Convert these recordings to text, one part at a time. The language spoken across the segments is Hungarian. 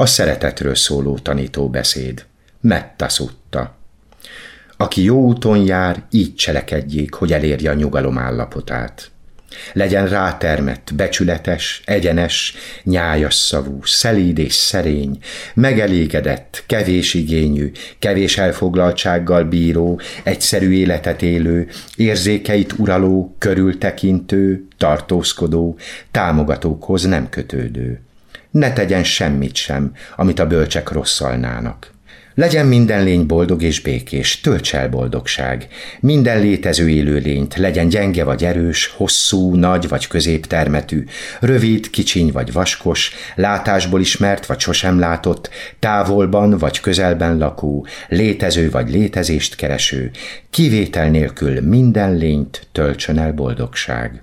a szeretetről szóló tanító beszéd. Metta szutta. Aki jó úton jár, így cselekedjék, hogy elérje a nyugalom állapotát. Legyen rátermett, becsületes, egyenes, nyájas szavú, szelíd és szerény, megelégedett, kevés igényű, kevés elfoglaltsággal bíró, egyszerű életet élő, érzékeit uraló, körültekintő, tartózkodó, támogatókhoz nem kötődő. Ne tegyen semmit sem, amit a bölcsek rosszalnának. Legyen minden lény boldog és békés, tölts el boldogság. Minden létező élőlényt, legyen gyenge vagy erős, hosszú, nagy vagy középtermetű, rövid, kicsiny vagy vaskos, látásból ismert vagy sosem látott, távolban vagy közelben lakó, létező vagy létezést kereső, kivétel nélkül minden lényt töltsön el boldogság.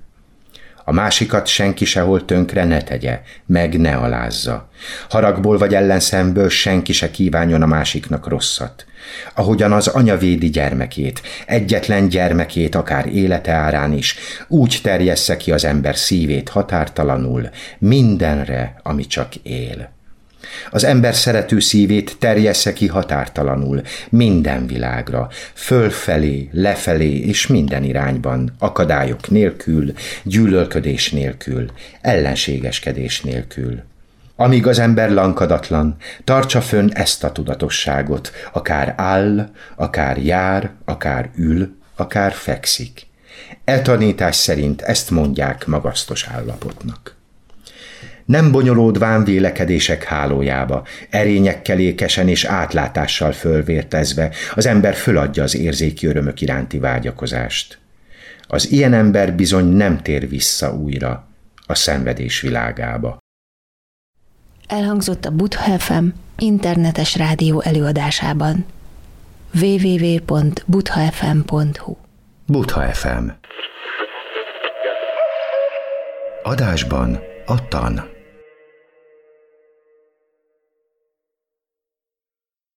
A másikat senki sehol tönkre ne tegye, meg ne alázza. Haragból vagy ellenszemből senki se kívánjon a másiknak rosszat. Ahogyan az anya védi gyermekét, egyetlen gyermekét akár élete árán is, úgy terjessze ki az ember szívét határtalanul, mindenre, ami csak él. Az ember szerető szívét terjessze ki határtalanul, minden világra, fölfelé, lefelé és minden irányban, akadályok nélkül, gyűlölködés nélkül, ellenségeskedés nélkül. Amíg az ember lankadatlan, tartsa fönn ezt a tudatosságot, akár áll, akár jár, akár ül, akár fekszik. E tanítás szerint ezt mondják magasztos állapotnak nem bonyolódván vélekedések hálójába, erényekkel ékesen és átlátással fölvértezve az ember föladja az érzéki örömök iránti vágyakozást. Az ilyen ember bizony nem tér vissza újra a szenvedés világába. Elhangzott a Butha FM internetes rádió előadásában www.buthafm.hu Butha FM Adásban a tan.